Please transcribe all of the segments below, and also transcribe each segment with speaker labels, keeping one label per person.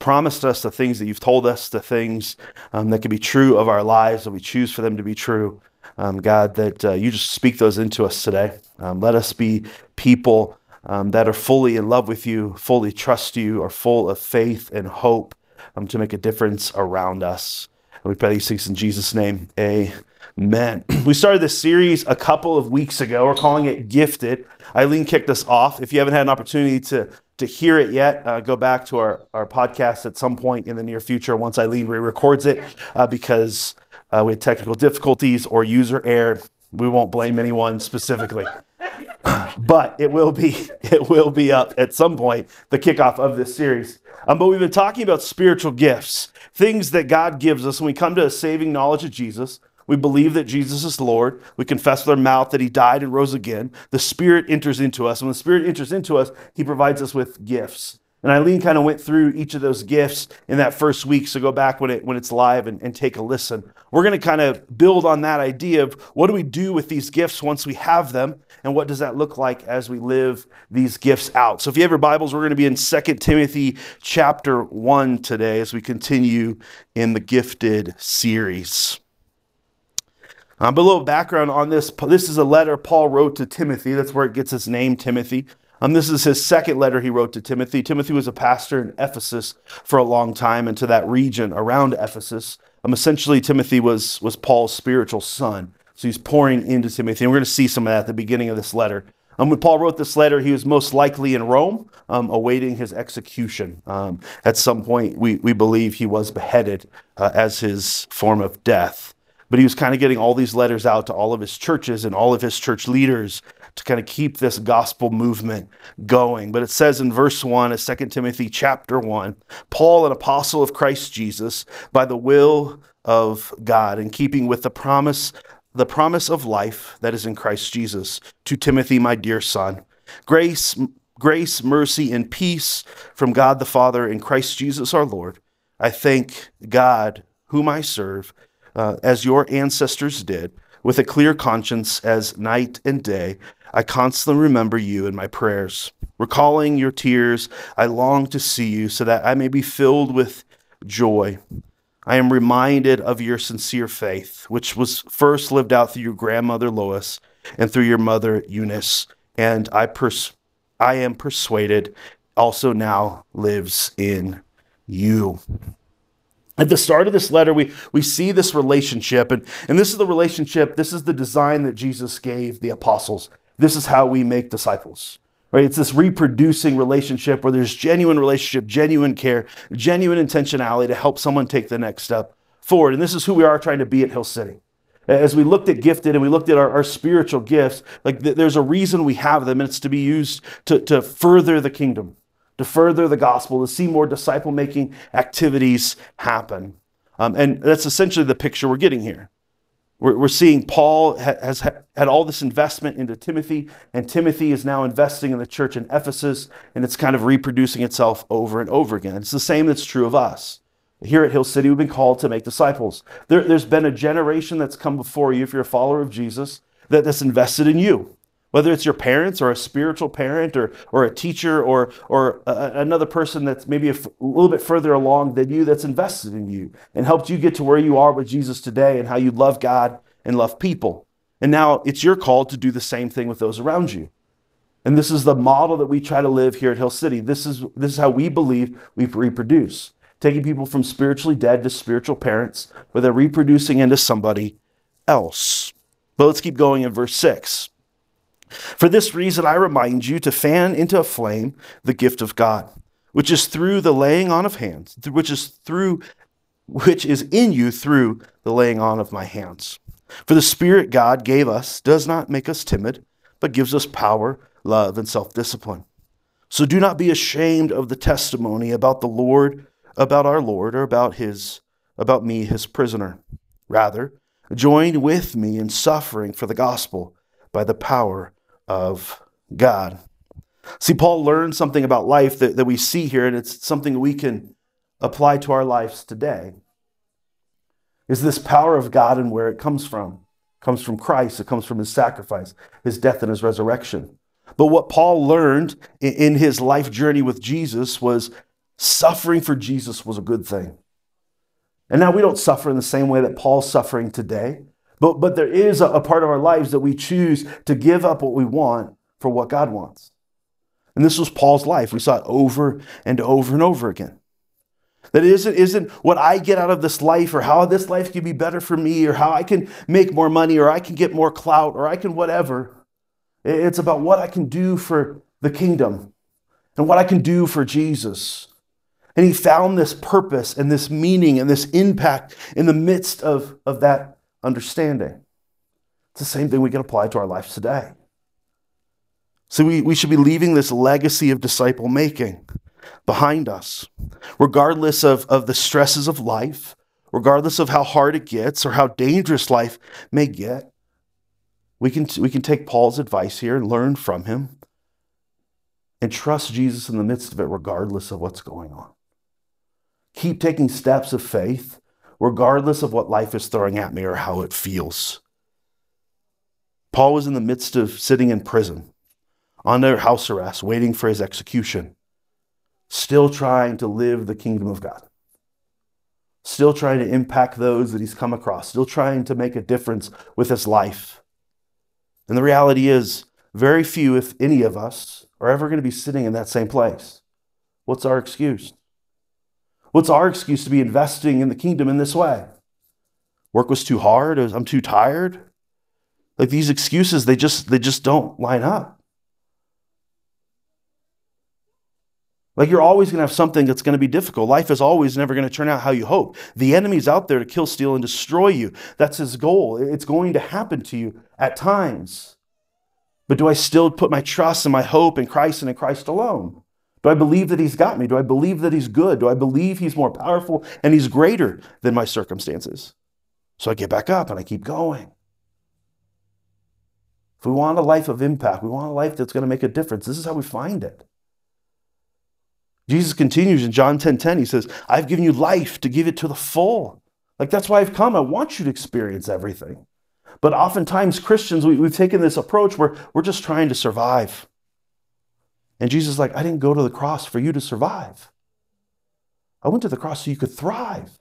Speaker 1: promised us, the things that you've told us, the things um, that can be true of our lives, and we choose for them to be true. Um, God, that uh, you just speak those into us today. Um, let us be people um, that are fully in love with you, fully trust you, are full of faith and hope um, to make a difference around us. And we pray these things in Jesus' name. Amen. We started this series a couple of weeks ago. We're calling it Gifted. Eileen kicked us off. If you haven't had an opportunity to to hear it yet, uh, go back to our, our podcast at some point in the near future once Eileen re records it uh, because uh, we had technical difficulties or user error. We won't blame anyone specifically. but it will be it will be up at some point the kickoff of this series um, but we've been talking about spiritual gifts things that god gives us when we come to a saving knowledge of jesus we believe that Jesus is Lord. We confess with our mouth that He died and rose again. The Spirit enters into us. And when the Spirit enters into us, He provides us with gifts. And Eileen kind of went through each of those gifts in that first week. So go back when, it, when it's live and, and take a listen. We're going to kind of build on that idea of what do we do with these gifts once we have them? And what does that look like as we live these gifts out? So if you have your Bibles, we're going to be in 2 Timothy chapter 1 today as we continue in the gifted series. Um, but a little background on this. This is a letter Paul wrote to Timothy. That's where it gets its name, Timothy. Um, this is his second letter he wrote to Timothy. Timothy was a pastor in Ephesus for a long time and to that region around Ephesus. Um, essentially, Timothy was, was Paul's spiritual son. So he's pouring into Timothy. And we're going to see some of that at the beginning of this letter. Um, when Paul wrote this letter, he was most likely in Rome, um, awaiting his execution. Um, at some point, we, we believe he was beheaded uh, as his form of death but he was kind of getting all these letters out to all of his churches and all of his church leaders to kind of keep this gospel movement going. But it says in verse 1 of 2 Timothy chapter 1 Paul, an apostle of Christ Jesus, by the will of God, in keeping with the promise, the promise of life that is in Christ Jesus, to Timothy, my dear son. Grace, grace, mercy, and peace from God the Father and Christ Jesus our Lord. I thank God, whom I serve uh, as your ancestors did, with a clear conscience as night and day. I constantly remember you in my prayers. Recalling your tears, I long to see you so that I may be filled with joy. I am reminded of your sincere faith, which was first lived out through your grandmother Lois and through your mother Eunice, and I, pers- I am persuaded also now lives in you. At the start of this letter, we, we see this relationship, and, and this is the relationship, this is the design that Jesus gave the apostles. This is how we make disciples. Right? It's this reproducing relationship where there's genuine relationship, genuine care, genuine intentionality to help someone take the next step forward. And this is who we are trying to be at Hill City. As we looked at gifted and we looked at our, our spiritual gifts, like th- there's a reason we have them, and it's to be used to, to further the kingdom to further the gospel, to see more disciple making activities happen. Um, and that's essentially the picture we're getting here. We're, we're seeing Paul ha- has ha- had all this investment into Timothy, and Timothy is now investing in the church in Ephesus, and it's kind of reproducing itself over and over again. It's the same that's true of us. Here at Hill City, we've been called to make disciples. There, has been a generation that's come before you, if you're a follower of Jesus, that, that's invested in you whether it's your parents or a spiritual parent or, or a teacher or, or a, another person that's maybe a, little bit further along than you that's invested in you and helped you get to where you are with Jesus today and how you love God and love people. And now it's your call to do the same thing with those around you. And this is the model that we try to live here at Hill City. This is, this is how we believe we reproduce. Taking people from spiritually dead to spiritual parents, where they're reproducing into somebody else. But let's keep going in verse 6. For this reason, I remind you to fan into a flame the gift of God, which is through the laying on of hands, which is through which is in you through the laying on of my hands. For the Spirit God gave us does not make us timid, but gives us power, love, and self discipline. So do not be ashamed of the testimony about the Lord, about our Lord, or about his about me, his prisoner. Rather, join with me in suffering for the gospel by the power of God. See, Paul learned something about life that, that we see here, and it's something we can apply to our lives today. Is this power of God and where it comes from? It comes from Christ, it comes from his sacrifice, his death, and his resurrection. But what Paul learned in his life journey with Jesus was suffering for Jesus was a good thing. And now we don't suffer in the same way that Paul's suffering today, but, but there is a, a part of our lives that we choose to give up what we want for what God wants. And this was Paul's life. We saw it over and over and over again. That isn't, isn't what I get out of this life or how this life can be better for me or how I can make more money or I can get more clout or I can whatever. It's about what I can do for the kingdom and what I can do for Jesus. And he found this purpose and this meaning and this impact in the midst of, of that understanding. It's the same thing we can apply to our lives today. So we, we should be leaving this legacy of disciple making behind us, regardless of, of the stresses of life, regardless of how hard it gets or how dangerous life may get. We can, we can take Paul's advice here and learn from him and trust Jesus in the midst of it, regardless of what's going on. Keep taking steps of faith, regardless of what life is throwing at me or how it feels. Paul was in the midst of sitting in prison, under house arrest, waiting for his execution, still trying to live the kingdom of God, still trying to impact those that he's come across, still trying to make a difference with his life. And the reality is, very few, if any of us, are ever going to be sitting in that same place. What's our excuse? What's our excuse to be investing in the kingdom in this way? Work was too hard, I'm too tired. Like these excuses, they just they just don't line up. Like you're always going to have something that's going to be difficult. Life is always never going to turn out how you hope. The enemy's out there to kill, steal, and destroy you. That's his goal. It's going to happen to you at times. But do I still put my trust and my hope in Christ and in Christ alone? Do I believe that he's got me? Do I believe that he's good? Do I believe he's more powerful and he's greater than my circumstances? So I get back up and I keep going. If we want a life of impact, we want a life that's going to make a difference, this is how we find it. Jesus continues in John 10:10. 10, 10, he says, I've given you life to give it to the full. Like that's why I've come. I want you to experience everything. But oftentimes, Christians, we, have taken this approach where we're just trying to survive. And Jesus is like, I didn't go to the cross for you to survive. I went to the cross so you could thrive.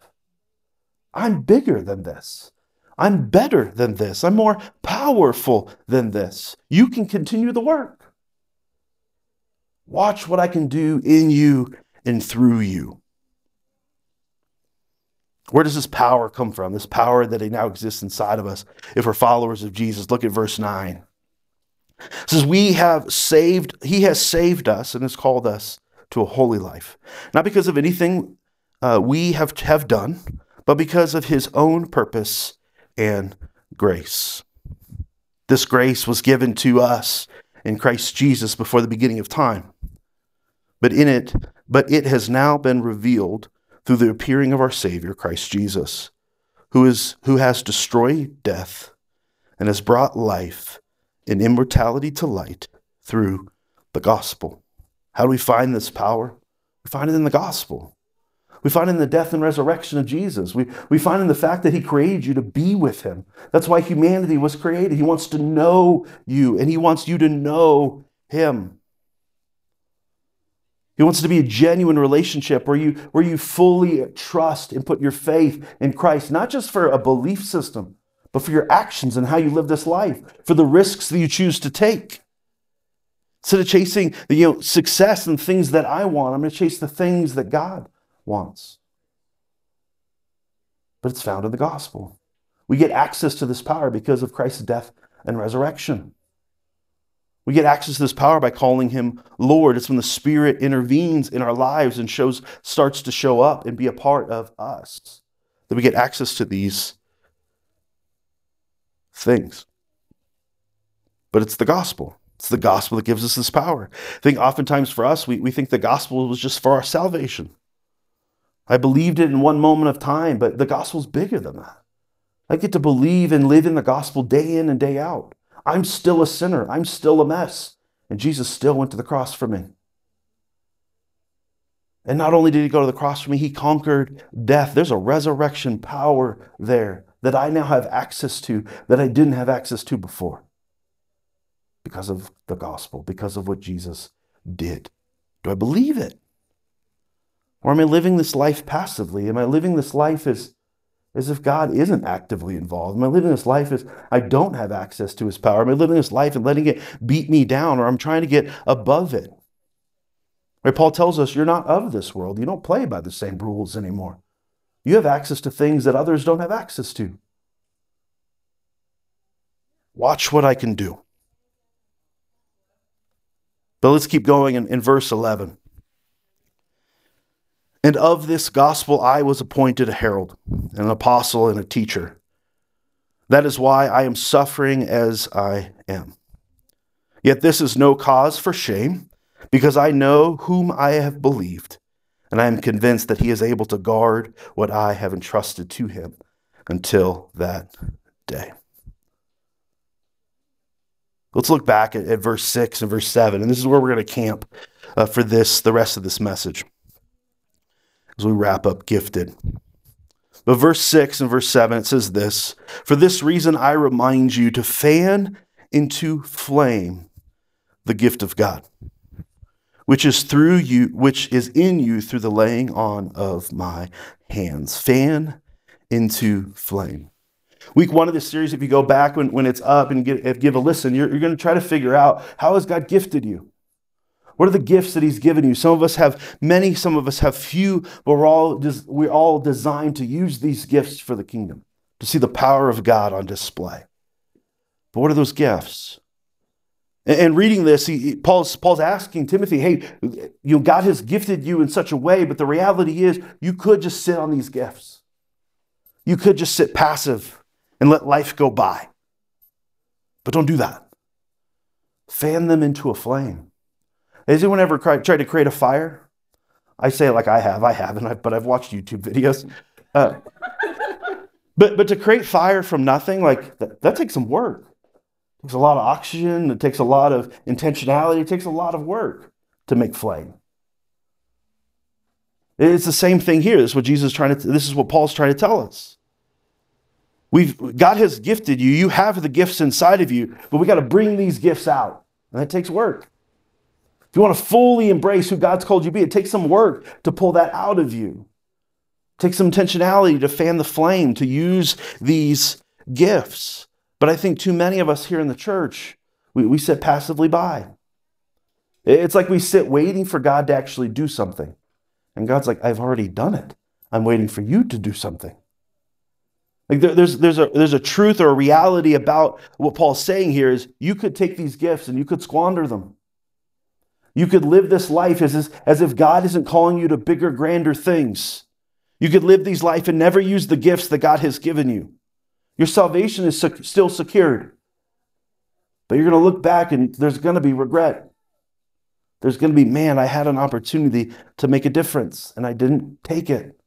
Speaker 1: I'm bigger than this. I'm better than this. I'm more powerful than this. You can continue the work. Watch what I can do in you and through you. Where does this power come from? This power that now exists inside of us if we're followers of Jesus. Look at verse 9. It says, We have saved, He has saved us and has called us to a holy life. Not because of anything uh, we have, have done, but because of His own purpose and grace. This grace was given to us in Christ Jesus before the beginning of time but in it, but it has now been revealed through the appearing of our Savior, Christ Jesus, who, is, who has destroyed death and has brought life and immortality to light through the gospel. How do we find this power? We find it in the gospel. We find it in the death and resurrection of Jesus. We, we find in the fact that He created you to be with Him. That's why humanity was created. He wants to know you, and He wants you to know Him. He wants to be a genuine relationship where you, where you fully trust and put your faith in Christ, not just for a belief system, but for your actions and how you live this life, for the risks that you choose to take. Instead of chasing the, you know, success and things that I want, I'm going to chase the things that God wants. But it's found in the gospel. We get access to this power because of Christ's death and resurrection. We get access to this power by calling him Lord. It's when the Spirit intervenes in our lives and shows starts to show up and be a part of us that we get access to these things. But it's the gospel. It's the gospel that gives us this power. I think oftentimes for us, we, we think the gospel was just for our salvation. I believed it in one moment of time, but the gospel's bigger than that. I get to believe and live in the gospel day in and day out. I'm still a sinner. I'm still a mess. And Jesus still went to the cross for me. And not only did he go to the cross for me, he conquered death. There's a resurrection power there that I now have access to that I didn't have access to before because of the gospel, because of what Jesus did. Do I believe it? Or am I living this life passively? Am I living this life as, as if God isn't actively involved? Am I living this life as I don't have access to his power? Am I living this life and letting it beat me down, or I'm trying to get above it? Right, Paul tells us you're not of this world. You don't play by the same rules anymore. You have access to things that others don't have access to. Watch what I can do. But let's keep going in, in verse 11. And of this gospel I was appointed a herald, an apostle, and a teacher. That is why I am suffering as I am. Yet this is no cause for shame, because I know whom I have believed, and I am convinced that he is able to guard what I have entrusted to him until that day. Let's look back at, at verse 6 and verse 7, and this is where we're going to camp uh, for this, the rest of this message as we wrap up gifted. But verse 6 and verse 7, it says this For this reason I remind you to fan into flame the gift of God, which is through you, which is in you through the laying on of my hands. Fan into flame. Week one of this series, if you go back when, when it's up and give, give a listen, you're, you're going to try to figure out how has God gifted you? What are the gifts that He's given you? Some of us have many, some of us have few, but we're all, we're all designed to use these gifts for the kingdom, to see the power of God on display. But what are those gifts? And reading this, he, Paul's, Paul's asking Timothy, hey, you know, God has gifted you in such a way, but the reality is you could just sit on these gifts. You could just sit passive and let life go by. But don't do that. Fan them into a flame. Has anyone ever tried to create a fire? I say it like I have. I haven't, but I've watched YouTube videos. Uh, but but to create fire from nothing, like that, that takes some work. It takes a lot of oxygen. It takes a lot of intentionality. It takes a lot of work to make flame. It's the same thing here. This is what Jesus is trying to. This is what Paul's trying to tell us. We've God has gifted you. You have the gifts inside of you, but we got to bring these gifts out, and that takes work. If you want to fully embrace who God's called you to be, it takes some work to pull that out of you. It takes some intentionality to fan the flame, to use these gifts. But I think too many of us here in the church, we, we sit passively by. It's like we sit waiting for God to actually do something. And God's like, I've already done it. I'm waiting for you to do something. Like there, there's, there's, a, there's a truth or a reality about what Paul's saying here is you could take these gifts and you could squander them. You could live this life as, as if God isn't calling you to bigger, grander things. You could live these life and never use the gifts that God has given you. Your salvation is sec- still secured. But you're going to look back and there's going to be regret. There's going to be, man, I had an opportunity to make a difference and I didn't take it.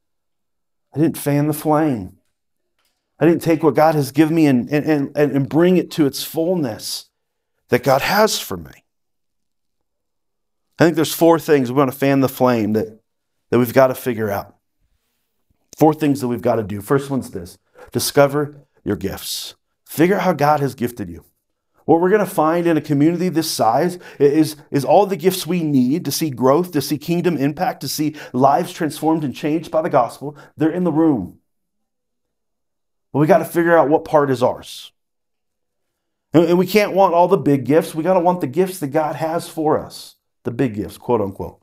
Speaker 1: I didn't fan the flame. I didn't take what God has given me and, and, and, and bring it to its fullness that God has for me. I think there's four things we want to fan the flame that, that we've got to figure out. Four things that we've got to do. First one's this discover your gifts, figure out how God has gifted you. What we're going to find in a community this size is, is all the gifts we need to see growth, to see kingdom impact, to see lives transformed and changed by the gospel. They're in the room. But we got to figure out what part is ours. And we can't want all the big gifts. We got to want the gifts that God has for us the big gifts, quote unquote,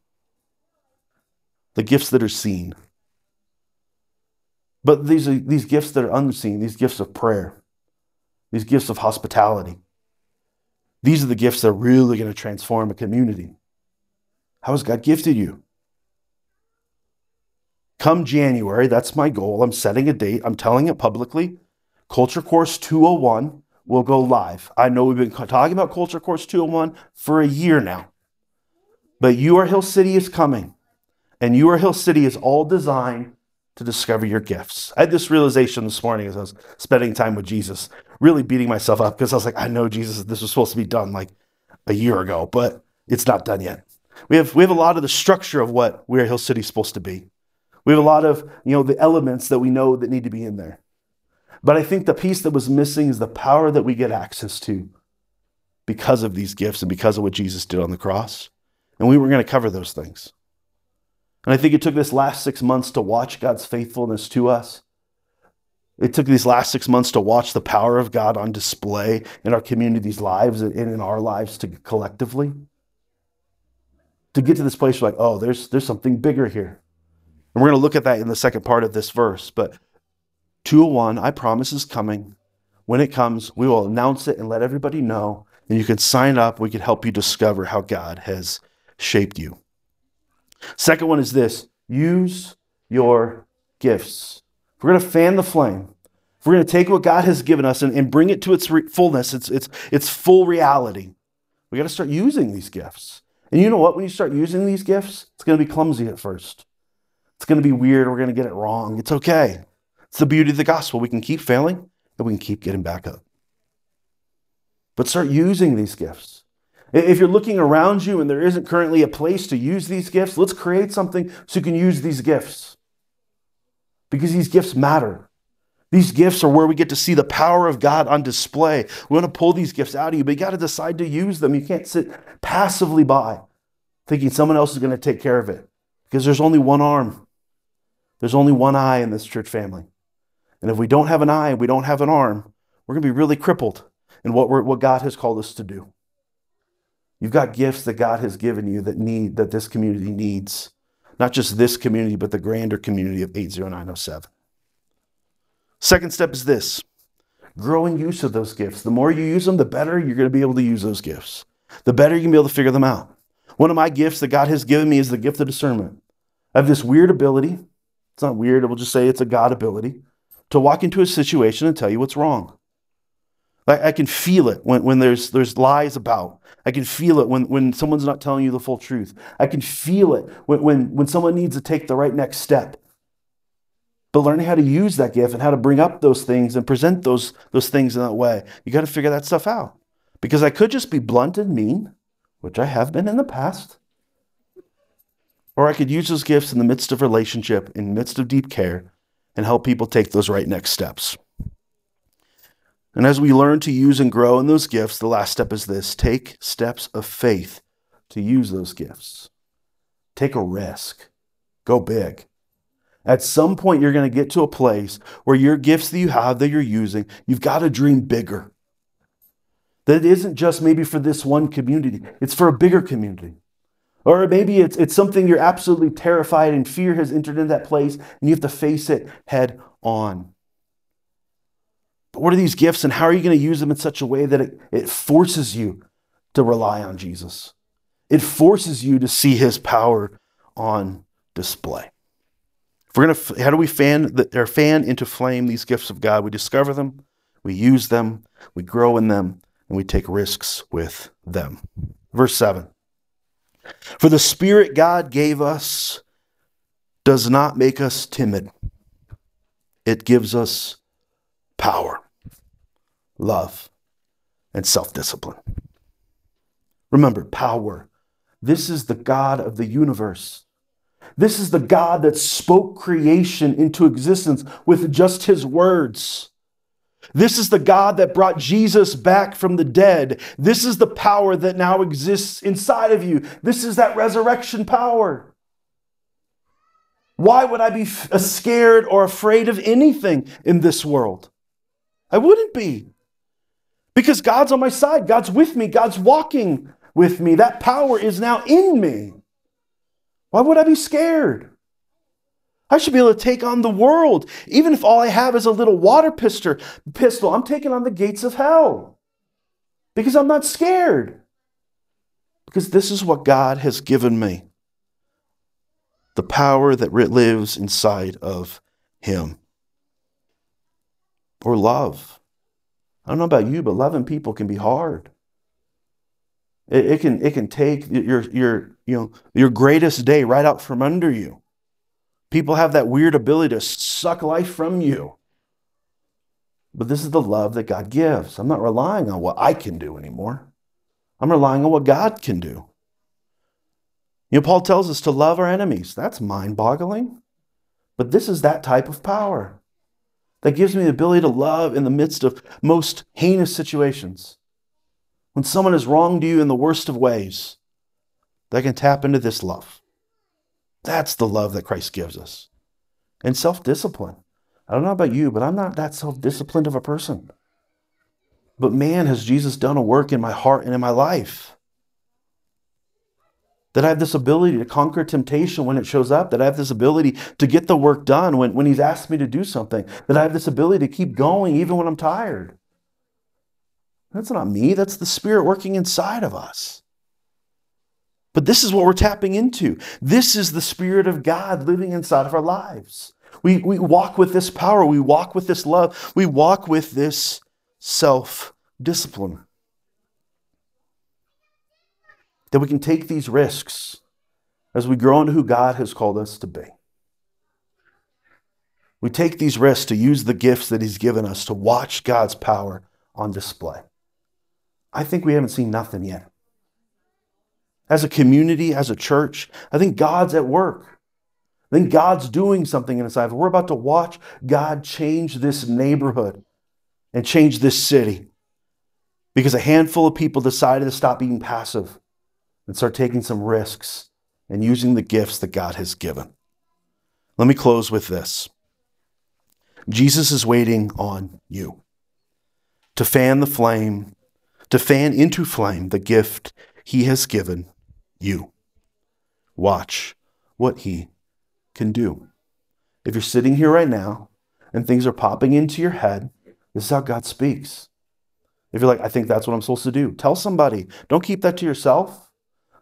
Speaker 1: the gifts that are seen. But these are these gifts that are unseen, these gifts of prayer, these gifts of hospitality. These are the gifts that are really going to transform a community. How has God gifted you? Come January, that's my goal. I'm setting a date, I'm telling it publicly. Culture Course 201 will go live. I know we've been talking about Culture Course 201 for a year now. But your Hill City is coming. And your Hill City is all designed to discover your gifts. I had this realization this morning as I was spending time with Jesus, really beating myself up because I was like, I know Jesus, this was supposed to be done like a year ago, but it's not done yet. We have, we have a lot of the structure of what Weir Hill City is supposed to be. We have a lot of, you know, the elements that we know that need to be in there. But I think the piece that was missing is the power that we get access to because of these gifts and because of what Jesus did on the cross. And we were going to cover those things. And I think it took this last six months to watch God's faithfulness to us. It took these last six months to watch the power of God on display in our community's lives and in our lives to collectively. To get to this place where like, oh, there's there's something bigger here. And we're going to look at that in the second part of this verse. But 201, I promise is coming. When it comes, we will announce it and let everybody know. And you can sign up. We can help you discover how God has shaped you. Second one is this use your gifts. If we're going to fan the flame, if we're going to take what God has given us and, and bring it to its re- fullness, its, its, its full reality, we got to start using these gifts. And you know what? When you start using these gifts, it's going to be clumsy at first. It's going to be weird. We're going to get it wrong. It's okay. It's the beauty of the gospel. We can keep failing and we can keep getting back up. But start using these gifts. If you're looking around you and there isn't currently a place to use these gifts, let's create something so you can use these gifts. Because these gifts matter. These gifts are where we get to see the power of God on display. We want to pull these gifts out of you, but you got to decide to use them. You can't sit passively by thinking someone else is going to take care of it because there's only one arm, there's only one eye in this church family. And if we don't have an eye, we don't have an arm, we're going to be really crippled in what, what God has called us to do. You've got gifts that God has given you that need that this community needs. Not just this community, but the grander community of 80907. Second step is this growing use of those gifts. The more you use them, the better you're going to be able to use those gifts. The better you can be able to figure them out. One of my gifts that God has given me is the gift of discernment. I have this weird ability. It's not weird, we'll just say it's a God ability to walk into a situation and tell you what's wrong. I, I can feel it when, when there's, there's lies about. I can feel it when, when someone's not telling you the full truth. I can feel it when, when, when someone needs to take the right next step. But learning how to use that gift and how to bring up those things and present those, those things in that way, you got to figure that stuff out. Because I could just be blunt and mean, which I have been in the past. Or I could use those gifts in the midst of relationship, in the midst of deep care, and help people take those right next steps. And as we learn to use and grow in those gifts, the last step is this take steps of faith to use those gifts. Take a risk, go big. At some point, you're going to get to a place where your gifts that you have that you're using, you've got to dream bigger. That it isn't just maybe for this one community, it's for a bigger community. Or maybe it's, it's something you're absolutely terrified and fear has entered into that place and you have to face it head on. But what are these gifts and how are you going to use them in such a way that it, it forces you to rely on Jesus? It forces you to see his power on display. If we're to, how do we fan, the, or fan into flame these gifts of God? We discover them, we use them, we grow in them, and we take risks with them. Verse 7 For the Spirit God gave us does not make us timid, it gives us power, love, and self discipline. Remember, power. This is the God of the universe. This is the God that spoke creation into existence with just his words. This is the God that brought Jesus back from the dead. This is the power that now exists inside of you. This is that resurrection power. Why would I be scared or afraid of anything in this world? I wouldn't be. Because God's on my side, God's with me, God's walking with me. That power is now in me. Why would I be scared? I should be able to take on the world. Even if all I have is a little water pistol, pistol, I'm taking on the gates of hell. Because I'm not scared. Because this is what God has given me. The power that lives inside of him or love. I don't know about you, but loving people can be hard. It, it, can, it can take your, your, you know, your greatest day right out from under you. People have that weird ability to suck life from you. But this is the love that God gives. I'm not relying on what I can do anymore. I'm relying on what God can do. You know, Paul tells us to love our enemies. That's mind boggling. But this is that type of power that gives me the ability to love in the midst of most heinous situations. When someone has wronged you in the worst of ways, they can tap into this love. That's the love that Christ gives us. And self discipline. I don't know about you, but I'm not that self disciplined of a person. But man, has Jesus done a work in my heart and in my life. That I have this ability to conquer temptation when it shows up, that I have this ability to get the work done when, when He's asked me to do something, that I have this ability to keep going even when I'm tired. That's not me, that's the Spirit working inside of us. But this is what we're tapping into. This is the Spirit of God living inside of our lives. We, we walk with this power, we walk with this love, we walk with this self discipline. That we can take these risks as we grow into who God has called us to be. We take these risks to use the gifts that He's given us to watch God's power on display. I think we haven't seen nothing yet. As a community, as a church, I think God's at work. I think God's doing something in his life. We're about to watch God change this neighborhood and change this city because a handful of people decided to stop being passive and start taking some risks and using the gifts that God has given. Let me close with this Jesus is waiting on you to fan the flame, to fan into flame the gift he has given you. Watch what he can do. If you're sitting here right now and things are popping into your head, this is how God speaks. If you're like, I think that's what I'm supposed to do, tell somebody. Don't keep that to yourself.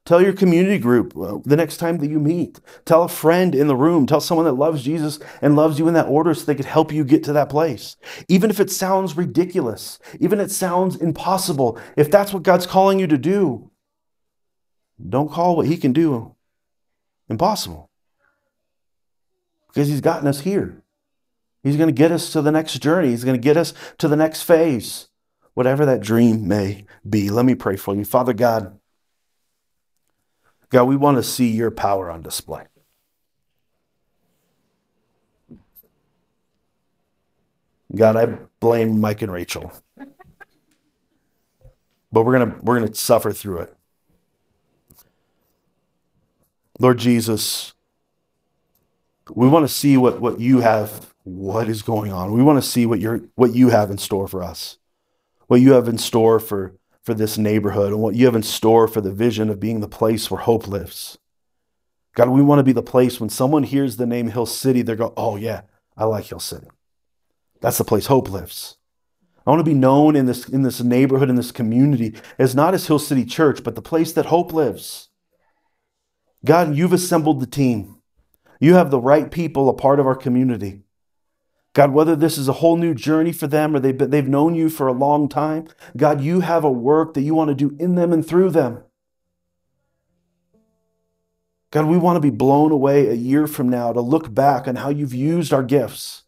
Speaker 1: Tell your community group uh, the next time that you meet. Tell a friend in the room. Tell someone that loves Jesus and loves you in that order so they could help you get to that place. Even if it sounds ridiculous, even if it sounds impossible, if that's what God's calling you to do, don't call what He can do impossible. Because He's gotten us here. He's going to get us to the next journey. He's going to get us to the next phase, whatever that dream may be. Let me pray for you. Father God, God, we want to see your power on display. God, I blame Mike and Rachel. But we're going to we're going to suffer through it. Lord Jesus, we want to see what, what you have, what is going on. We want to see what, you what you have in store for us, what you have in store for, for this neighborhood, and what you have in store for the vision of being the place where hope lives. God, we want to be the place when someone hears the name Hill City, they go, oh, yeah, I like Hill City. That's the place hope lives. I want to be known in this, in this neighborhood, in this community, as not as Hill City Church, but the place that hope lives. God, you've assembled the team. You have the right people a part of our community. God, whether this is a whole new journey for them or they've, been, they've known you for a long time, God, you have a work that you want to do in them and through them. God, we want to be blown away a year from now to look back on how you've used our gifts.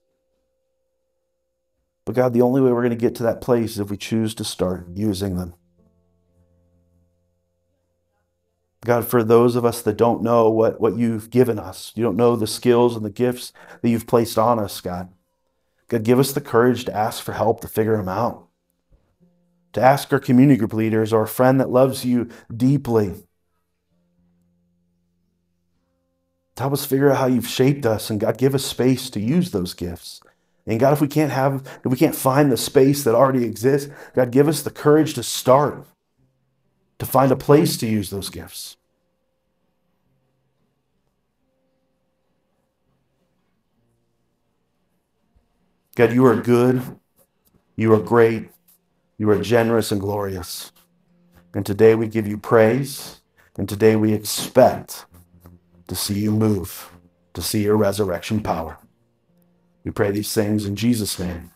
Speaker 1: But God, the only way we're going to get to that place is if we choose to start using them. God, for those of us that don't know what, what you've given us, you don't know the skills and the gifts that you've placed on us, God. God, give us the courage to ask for help to figure them out. To ask our community group leaders or a friend that loves you deeply. To help us figure out how you've shaped us, and God, give us space to use those gifts. And God, if we can't have, if we can't find the space that already exists, God, give us the courage to start to find a place to use those gifts. God, you are good, you are great, you are generous and glorious. And today we give you praise, and today we expect to see you move, to see your resurrection power. We pray these things in Jesus' name.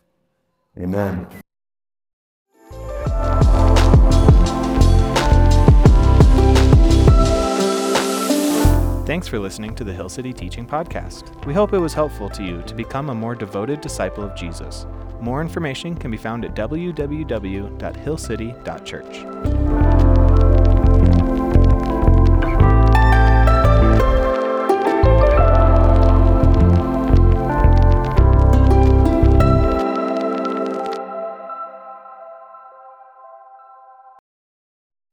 Speaker 1: Amen.
Speaker 2: Thanks for listening to the Hill City Teaching Podcast. We hope it was helpful to you to become a more devoted disciple of Jesus. More information can be found at www.hillcity.church.